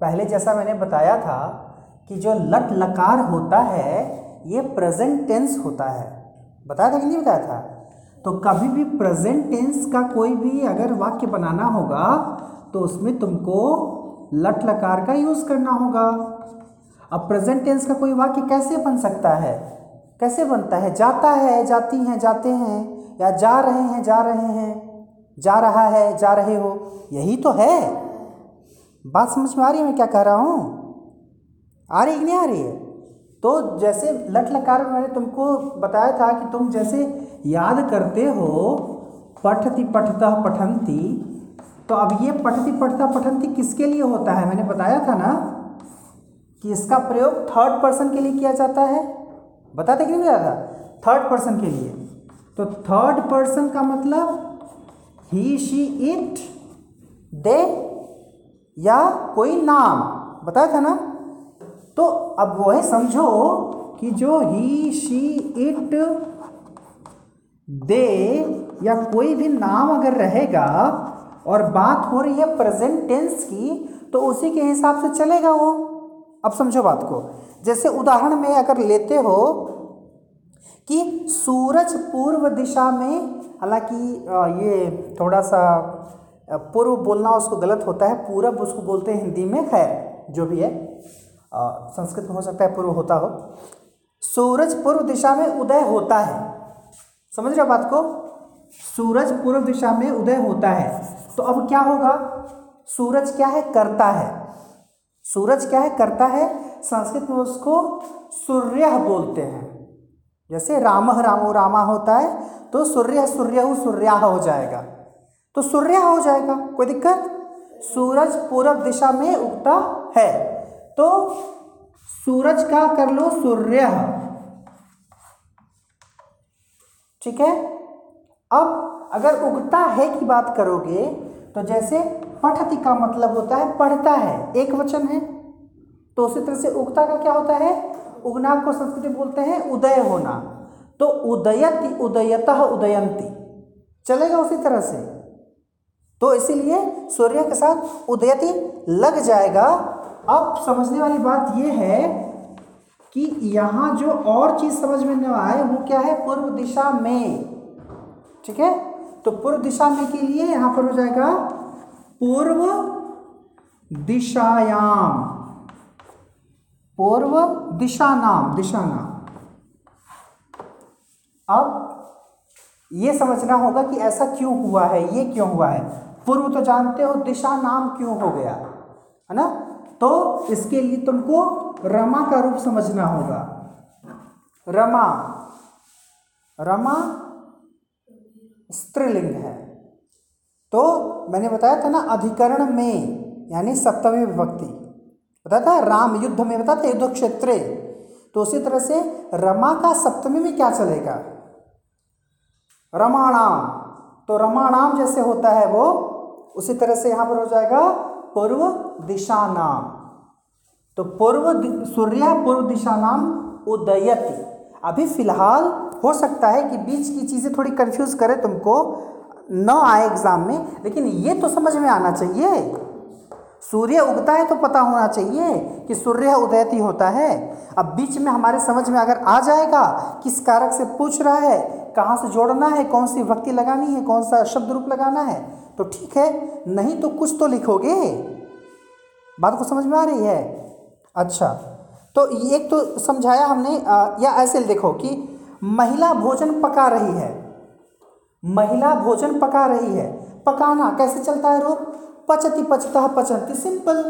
पहले जैसा मैंने बताया था कि जो लट लकार होता है, ये प्रेजेंट टेंस होता है। बताया था कि नहीं बताया था? तो कभी भी प्रेजेंट टेंस का कोई भी अगर वाक्य बनाना होगा तो उसमें तुमको लट लकार का यूज़ करना होगा। अब प्रेजेंट टेंस का कोई वाक्य कैसे बन सकता है? कैसे बनता है? जाता है, जाती हैं, जाते हैं, या जा रहे हैं, जा रहे हैं, जा रहा है, जा रहे हो, यही तो है। बात समझ में आ रही है? मैं क्या कह रहा हूँ? आ रही कि नहीं आ रही है? तो जैसे लट लकार में मैंने तुमको बताया था कि तुम जैसे याद करते हो, पठती पठता पठंती तो अब ये पठती पठता पठंती किसके लिए होता है? मैंने बताया था ना कि इसका प्रयोग थर्ड पर्सन के लिए किया जाता है। बताते कि नहीं बताया था? थर्ड पर्सन के लिए। तो थर्ड पर्सन का मतलब ही शी इट दे या कोई नाम, बताया था ना? तो अब वो है, समझो कि जो ही शी इट दे या कोई भी नाम अगर रहेगा और बात हो रही है प्रेजेंट टेंस की तो उसी के हिसाब से चलेगा वो। अब समझो बात को। जैसे उदाहरण में अगर लेते हो कि सूरज पूर्व दिशा में, हालाँकि ये थोड़ा सा पूर्व बोलना उसको गलत होता है, पूरब उसको बोलते हैं हिंदी में, खैर, जो भी है संस्कृत में हो सकता है पूर्व होता हो। सूरज पूर्व दिशा में उदय होता है। समझ रहे हो बात को? सूरज पूर्व दिशा में उदय होता है। तो अब क्या होगा? सूरज क्या है? करता है। सूरज क्या है? करता है। संस्कृत में उसको सूर्य बोलते हैं। जैसे राम रामो रामा होता है तो सूर्य सूर्य सूर्या हो जाएगा। तो सूर्य हो जाएगा, कोई दिक्कत? सूरज पूर्व दिशा में उगता है। तो सूरज का कर लो सूर्य। ठीक है? अब अगर उगता है की बात करोगे तो जैसे पठति का मतलब होता है पढ़ता है, एक वचन है। तो उसी तरह से उगता का क्या होता है? उगना को संस्कृत बोलते हैं उदय होना। तो उदयति उदयत उदयंती चलेगा उसी तरह से। तो इसीलिए सूर्य के साथ उदयति लग जाएगा। अब समझने वाली बात यह है कि यहाँ जो और चीज़ समझ में न आए, वो क्या है? पूर्व दिशा में। ठीक है? तो पूर्व दिशा में के लिए यहाँ पर हो जाएगा पूर्व दिशायाम। पूर्व दिशा नाम दिशा नाम अब ये समझना होगा कि ऐसा क्यों हुआ है, ये क्यों हुआ है। पूर्व तो जानते हो दिशा नाम क्यों हो गया, है ना? तो इसके लिए तुमको रमा का रूप समझना होगा। रमा रमा स्त्रीलिंग है। तो मैंने बताया था ना अधिकरण में, यानी सप्तमी विभक्ति। बताया था राम युद्ध में, बताया था युद्ध क्षेत्र तो उसी तरह से रमा का सप्तमी में क्या चलेगा? रमाणाम। तो रमाणाम जैसे होता है वो उसी तरह से यहाँ पर हो जाएगा पूर्व दिशा नाम। तो पूर्व सूर्य पूर्व दिशा नाम उदयति। अभी फ़िलहाल हो सकता है कि बीच की चीज़ें थोड़ी कंफ्यूज करे तुमको, न आए एग्ज़ाम में, लेकिन ये तो समझ में आना चाहिए। सूर्य उगता है तो पता होना चाहिए कि सूर्य उदयती होता है। अब बीच में हमारे समझ में अगर आ जाएगा किस कारक से पूछ रहा है, कहाँ से जोड़ना है, कौन सी भक्ति लगानी है, कौन सा शब्द रूप लगाना है तो ठीक है, नहीं तो कुछ तो लिखोगे। बात को समझ में आ रही है? अच्छा तो एक तो समझाया हमने या ऐसे देखो कि महिला भोजन पका रही है। महिला भोजन पका रही है। पकाना कैसे चलता है रूप पचती पचता पचंती, सिंपल।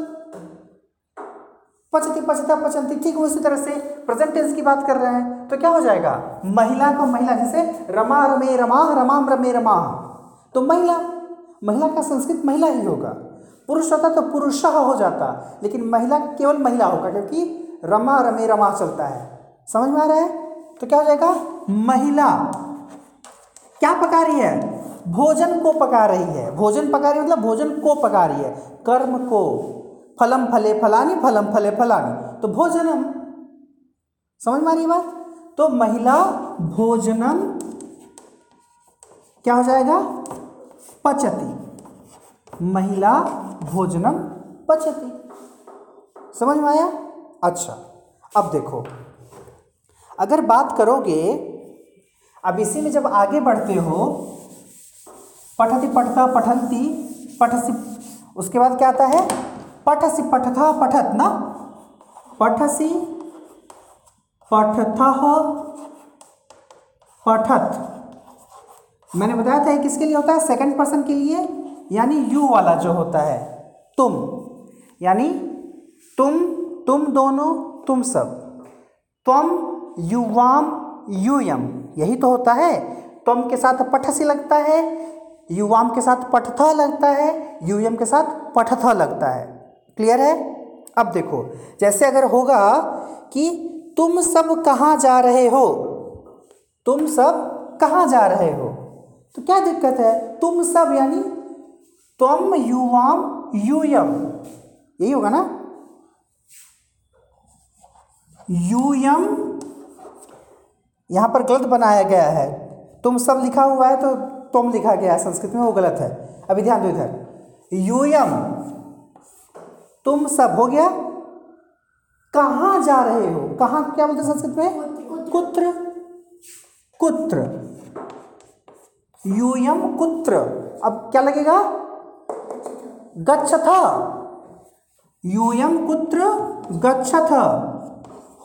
पचती पचता पचंती, ठीक उसी तरह से प्रेजेंट टेंस की बात कर रहे हैं तो क्या हो जाएगा? महिला को महिला, जैसे रमा रमे रमा रमाम रमे रमा। तो महिला महिला का संस्कृत महिला ही होगा। पुरुष होता तो पुरुष हो जाता, लेकिन महिला केवल महिला होगा, क्योंकि रमा रमे रमा चलता है। समझ में आ रहा है? तो क्या हो जाएगा? महिला। क्या पका रही है? भोजन को पका रही है। भोजन पका रही है मतलब भोजन को पका रही है। कर्म को। फलम फले फलानी, फलम फले फलानी। तो भोजनम। समझ में आ रही बात? तो महिला भोजनम। क्या हो जाएगा? पचती। महिला भोजनम पचती। समझ में आया? अच्छा अब देखो। अगर बात करोगे, अब इसी में जब आगे बढ़ते हो, पठति पठता पठंती पठसी, उसके बाद क्या आता है? पठसी पठथा पठत ना? पठसी पठथ पठत। मैंने बताया था किसके लिए होता है सेकंड पर्सन के लिए, यानी यू वाला जो होता है, तुम, यानी तुम तुम दोनों, तुम सब। त्वम युवाम यूयम यही तो होता है। त्वम के साथ पठसी लगता है युवाम के साथ पठथ लगता है यूयम के साथ पठथ लगता है। क्लियर है? अब देखो, जैसे अगर होगा कि तुम सब कहाँ जा रहे हो, तुम सब कहाँ जा रहे हो तो क्या दिक्कत है? तुम सब यानी तुम युवाम यूयम। यही होगा ना? यूयम यहाँ पर गलत बनाया गया है। तुम सब लिखा हुआ है तो तुम लिखा गया है संस्कृत में वो गलत है। अभी ध्यान दो इधर। यूयम तुम सब हो गया। कहाँ जा रहे हो? कहाँ क्या बोलते संस्कृत में? कुत्र। कुत्र। यूयम कुत्र। अब क्या लगेगा? गच्छथ। यूयम कुत्र गच्छथ।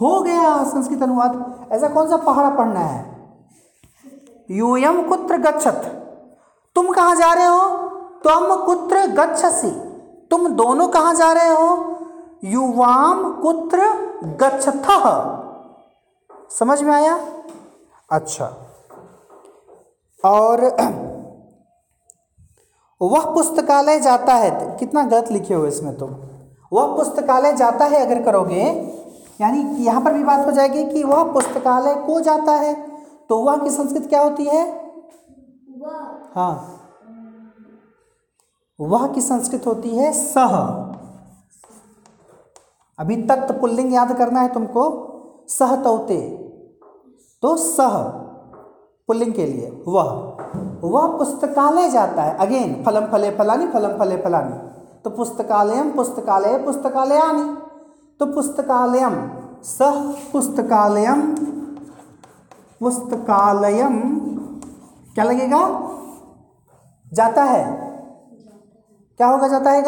हो गया संस्कृत अनुवाद। ऐसा कौन सा पहाड़ा पढ़ना है? यूयम कुत्र गच्छत तुम कहाँ जा रहे हो? तुम कुत्र गच्छसी। तुम दोनों कहाँ जा रहे हो? युवाम कुत्र गच्छथ। समझ में आया? अच्छा। और वह पुस्तकालय जाता है, कितना गलत लिखे हो इसमें तुम वह पुस्तकालय जाता है अगर करोगे, यानी यहाँ पर भी बात हो जाएगी कि वह पुस्तकालय को जाता है तो वह की संस्कृत क्या होती है? हाँ। वह की संस्कृत होती है सह। अभी तत्त पुल्लिंग याद करना है तुमको, सह तौते। तो सह। पुल्लिंग के लिए, वह वह पुस्तकालय जाता है। अगेन फलम फले फलानी, फलम फले फलानी। तो पुस्तकालयम, पुस्तकालय, पुस्तकालयानी। तो पुस्तकालयम, सह पुस्तकालयम पुस्तकालयम, क्या लगेगा? जाता है। क्या होगा, जाता है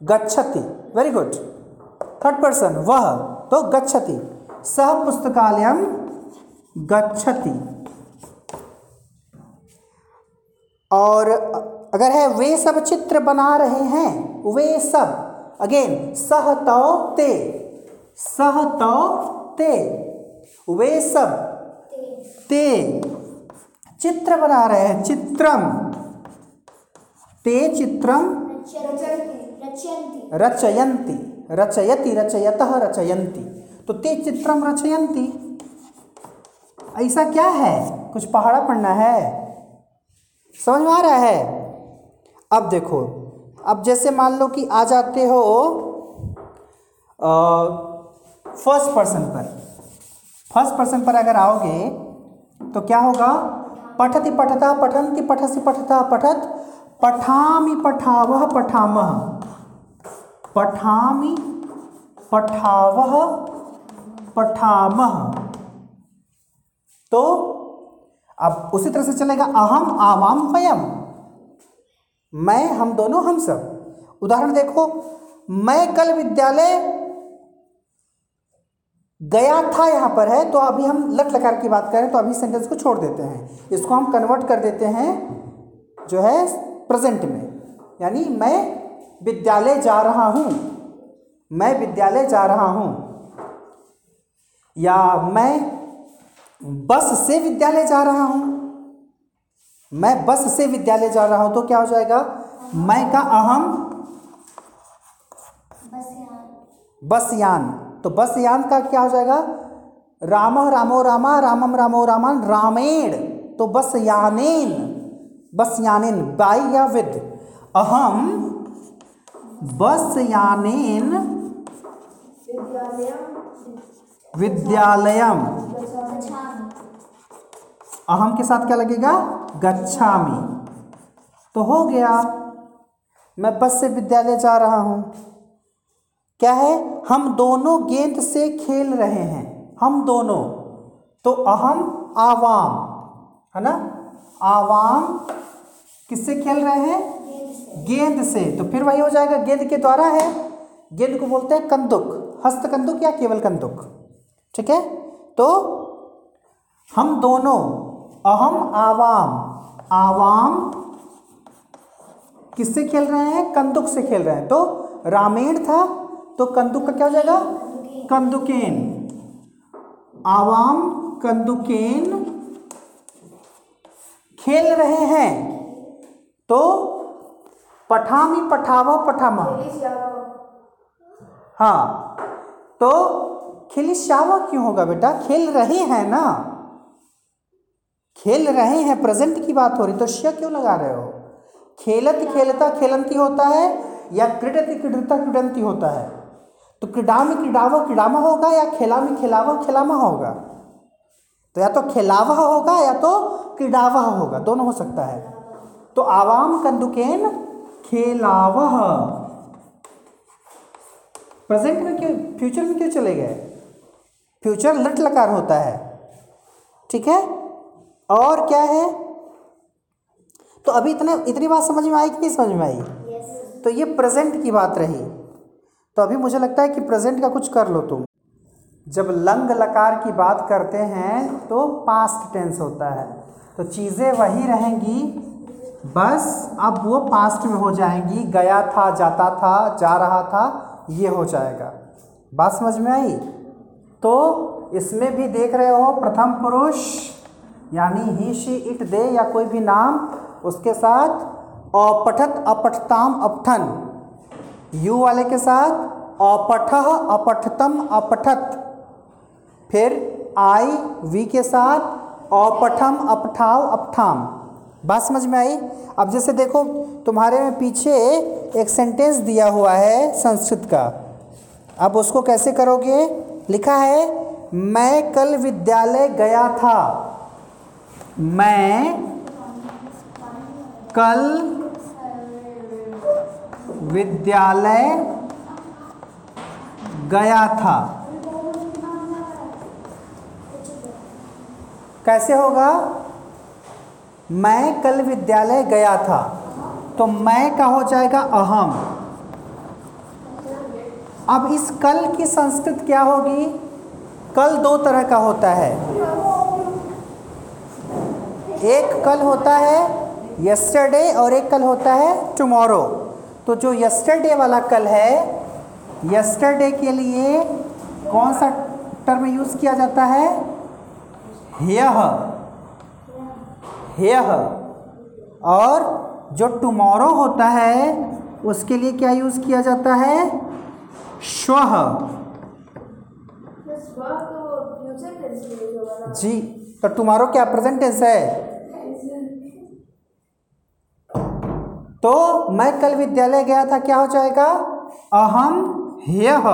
गच्छति। वेरी गुड थर्ड पर्सन वह तो गच्छति। सह पुस्तकालयम गच्छति। और अगर है, वे सब चित्र बना रहे हैं, वे सब अगेन सह तो ते, सह तो ते, वे सब, ते, चित्र बना रहे हैं, चित्रम, ते चित्रम रचयन्ति, रचयति, रचयतः रचयन्ति तो ते चित्रम रचयन्ति। ऐसा क्या है? कुछ पहाड़ा पढ़ना है। समझ में आ रहा है? अब देखो, अब जैसे मान लो कि आ जाते हो फ़र्स्ट पर्सन पर। फ़र्स्ट पर्सन पर अगर आओगे तो क्या होगा? पठति पठता, पठन्ति पठसी पठता, पठत पठामी पठावह पठामह पठामि पठाव पठामह तो अब उसी तरह से चलेगा, अहम, आवाम वयम मैं, हम दोनों, हम सब। उदाहरण देखो, मैं कल विद्यालय गया था यहाँ पर है तो अभी हम लट लकार की बात करें तो अभी सेंटेंस को छोड़ देते हैं। इसको हम कन्वर्ट कर देते हैं, जो है प्रेजेंट में। यानी मैं विद्यालय जा रहा हूँ। मैं विद्यालय जा रहा हूँ। या मैं बस से विद्यालय जा रहा हूँ। मैं बस से विद्यालय जा रहा हूँ तो क्या हो जाएगा? मैं का अहम बस यान तो बस यान का क्या हो जाएगा? राम रामो रामा रामम रामो रामान रामेण। तो बस यानेन बस यानेन बाई या विद? अहम बस यानेन विद्यालयम। अहम के साथ क्या लगेगा? गच्छामि। तो हो गया। मैं बस से विद्यालय जा रहा हूँ। क्या है? हम दोनों गेंद से खेल रहे हैं। हम दोनों। तो अहम, आवाम। है ना? आवाम किससे खेल रहे हैं? गेंद से। तो फिर वही हो जाएगा। गेंद के द्वारा है। गेंद को बोलते हैं कंदुक। हस्त कंदुक या केवल कंदुक? ठीक है? तो हम दोनों अहम आवाम आवाम किससे खेल रहे हैं? कंदुक से खेल रहे हैं। तो रामेण था तो कंदुक का क्या हो जाएगा? कंदुकेन। आवाम कंदुकेन खेल रहे हैं। तो पठामी पठावा पठामा। हाँ तो खिलिशावा क्यों होगा बेटा? खेल रहे हैं ना। खेल रहे हैं प्रेजेंट की बात हो रही तो श क्यों लगा रहे हो? खेलत खेलता खेलंती होता है, या क्रीडति क्रीडता क्रीडंती होता है? तो क्रीडा में क्रीडावा क्रीडामा होगा, या खेला में खिलावा खिलामा होगा? तो या तो खिलावा होगा, या तो क्रीडावा होगा, दोनों हो सकता है। तो आवाम कंदुकेन खेलावह प्रेजेंट में क्यों फ्यूचर में क्यों चले गए? फ्यूचर लट लकार होता है। ठीक है? और क्या है? तो अभी इतने इतनी बात समझ में आई कि नहीं समझ में आई? तो ये प्रेजेंट की बात रही। तो अभी मुझे लगता है कि प्रेजेंट का कुछ कर लो तुम। जब लंग लकार की बात करते हैं तो पास्ट टेंस होता है। तो चीज़ें वही रहेंगी। बस अब वो पास्ट में हो जाएँगी। गया था जाता था जा रहा था ये हो जाएगा। बात समझ में आई? तो इसमें भी देख रहे हो प्रथम पुरुष, यानी ही शी इट दे या कोई भी नाम, उसके साथ अपठत अपठताम अपठन। यू वाले के साथ अपठ अपठतम अपठत। फिर आई, वी के साथ अपठम अपठाव अपठाम। बात समझ में आई? अब जैसे देखो, तुम्हारे में पीछे एक सेंटेंस दिया हुआ है संस्कृत का। अब उसको कैसे करोगे? लिखा है, मैं कल विद्यालय गया था। मैं कल विद्यालय गया था। कैसे होगा? मैं कल विद्यालय गया था। तो मैं का हो जाएगा अहम। अब इस कल की संस्कृत क्या होगी? कल दो तरह का होता है। एक कल होता है यस्टरडे और एक कल होता है टुमारो तो जो यस्टरडे वाला कल है यस्टरडे के लिए कौन सा टर्म यूज़ किया जाता है? हेह हेह और जो टुमारो होता है, उसके लिए क्या यूज़ किया जाता है? श्वह जी तो टुमारो क्या प्रेजेंट टेंस है? तो मैं कल विद्यालय गया था क्या हो जाएगा? अहम हेह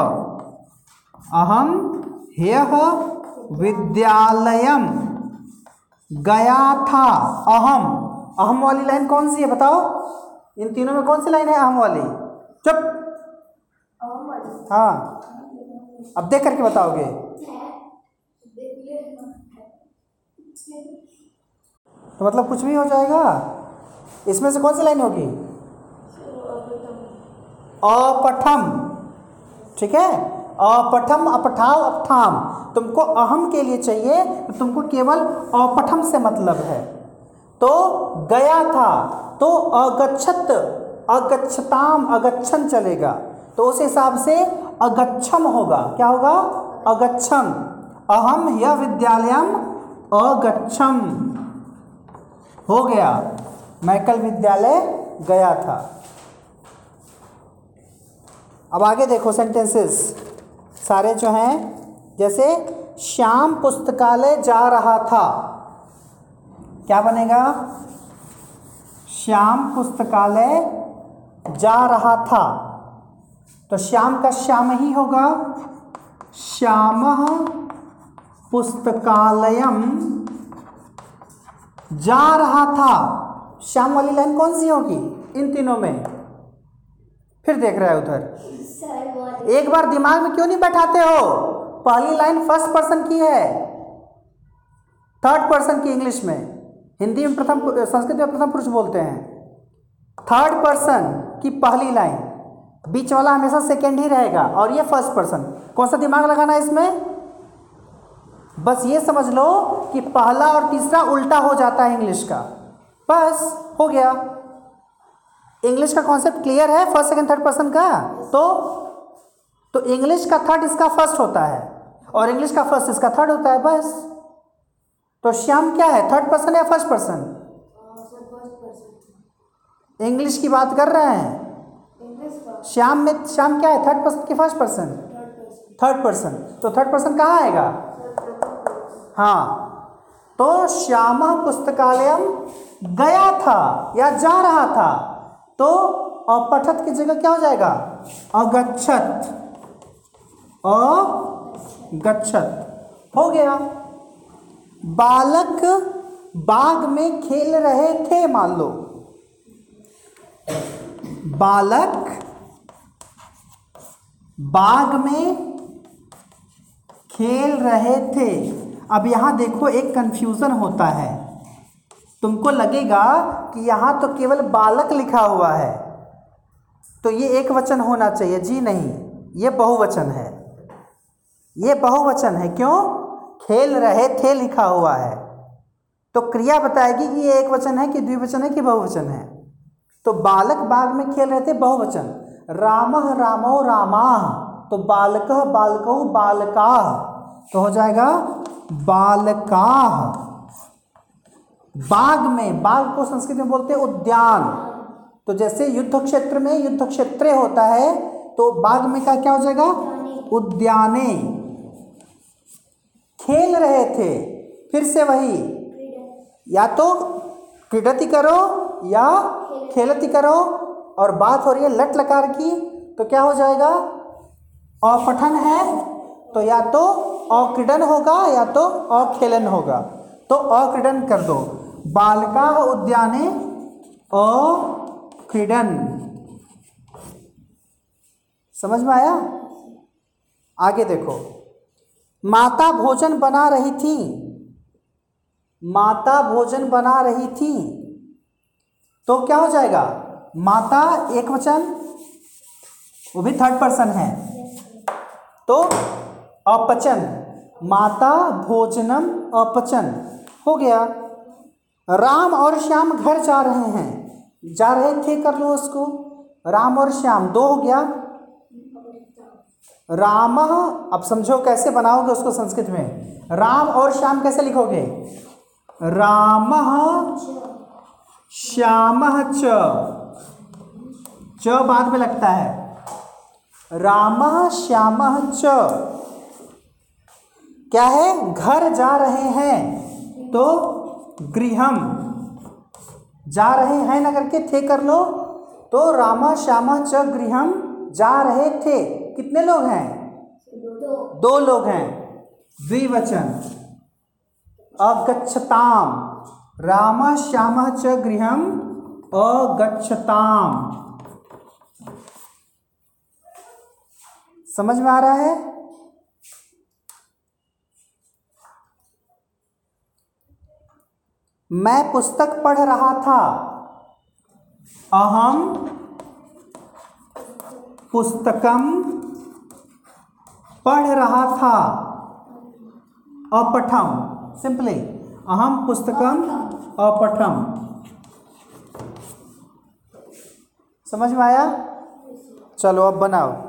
अहम हेह विद्यालय गया था अहम अहम वाली लाइन कौन सी है बताओ? इन तीनों में कौन सी लाइन है अहम वाली? चुप। हाँ। अब देख करके बताओगे। तो मतलब कुछ भी हो जाएगा। इसमें से कौन सी लाइन होगी? अपठम। ठीक है? अपठम, अपठाव, अपठाम। तुमको अहम के लिए चाहिए तो तुमको केवल अपठम से मतलब है। तो गया था तो अगच्छत अगच्छताम अगच्छन चलेगा। तो उस हिसाब से अगच्छम होगा। क्या होगा? अगच्छम। अहम यह विद्यालयम अगच्छम। हो गया। मैं कल विद्यालय गया था। अब आगे देखो सेंटेंसेस सारे जो हैं, जैसे, श्याम पुस्तकालय जा रहा था। क्या बनेगा? श्याम पुस्तकालय जा रहा था। तो श्याम का श्याम ही होगा। श्याम पुस्तकालयम जा रहा था। श्याम वाली लाइन कौन सी होगी? इन तीनों में। फिर देख रहा है उधर। एक बार दिमाग में क्यों नहीं बैठाते हो? पहली लाइन फ़र्स्ट पर्सन की है। थर्ड पर्सन की इंग्लिश में। हिंदी में प्रथम, संस्कृत में प्रथम पुरुष बोलते हैं। थर्ड पर्सन की पहली लाइन। बीच वाला हमेशा सेकेंड ही रहेगा और ये फ़र्स्ट पर्सन कौन सा दिमाग लगाना है इसमें? बस ये समझ लो कि पहला और तीसरा उल्टा हो जाता है इंग्लिश का। बस हो गया। इंग्लिश का कॉन्सेप्ट क्लियर है फ़र्स्ट सेकेंड थर्ड पर्सन का? तो तो इंग्लिश का थर्ड इसका फ़र्स्ट होता है और इंग्लिश का फ़र्स्ट इसका थर्ड होता है बस। तो श्याम क्या है थर्ड पर्सन या फ़र्स्ट पर्सन इंग्लिश की बात कर रहे हैं। श्याम में, श्याम क्या है? थर्ड पर्सन की फ़र्स्ट पर्सन थर्ड पर्सन तो थर्ड पर्सन कहाँ आएगा? हाँ। तो श्याम पुस्तकालयम गया था या जा रहा था तो अपठत की जगह क्या हो जाएगा? अगच्छत अगच्छत हो गया। बालक बाग में खेल रहे थे, मान लो। बालक बाग में खेल रहे थे। अब यहाँ देखो एक कंफ्यूजन होता है। तुमको लगेगा कि यहाँ तो केवल बालक लिखा हुआ है। तो ये एक वचन होना चाहिए। जी नहीं, ये बहुवचन है। ये बहुवचन है। क्यों? खेल रहे थे लिखा हुआ है। तो क्रिया बताएगी कि ये एक वचन है कि द्विवचन है कि बहुवचन है? तो बालक बाग में खेल रहे थे बहुवचन। राम रामो रामा तो बालक बालको बालका तो हो जाएगा बालका। बाग में, बाग को संस्कृत में बोलते हैं उद्यान। तो जैसे युद्ध क्षेत्र में युद्ध क्षेत्र होता है तो बाग में का क्या हो जाएगा? उद्याने। खेल रहे थे, फिर से वही। या तो क्रीडति करो या खेलती करो और बात हो रही है लट लकार की तो क्या हो जाएगा? अपठन है तो या तो अक्रीडन होगा या तो अखेलन होगा। तो अक्रीडन कर दो। बालका उद्याने अक्रीडन। समझ में आया? आगे देखो। माता भोजन बना रही थी। माता भोजन बना रही थी। तो क्या हो जाएगा? माता एक वचन, वो भी थर्ड पर्सन है। तो अपचन, माता भोजनम अपचन। हो गया। राम और श्याम घर जा रहे हैं। जा रहे थे कर लो उसको। राम और श्याम, दो हो गया। राम, अब समझो कैसे बनाओगे उसको संस्कृत में? राम और श्याम कैसे लिखोगे? राम श्याम च। च बाद में लगता है। राम, श्याम च। क्या है? घर जा रहे हैं तो गृहम। जा रहे हैं ना करके थे कर लो तो रामा, श्यामा च, गृहम जा रहे थे। कितने लोग हैं? दो लोग हैं। द्विवचन। अगच्छताम। राम श्याम च गृह अगच्छताम। समझ में आ रहा है? मैं पुस्तक पढ़ रहा था। अहम पुस्तकम पढ़ रहा था। अपठम, सिंपली। अहम पुस्तकम अपठम। समझ में आया? चलो अब बनाओ।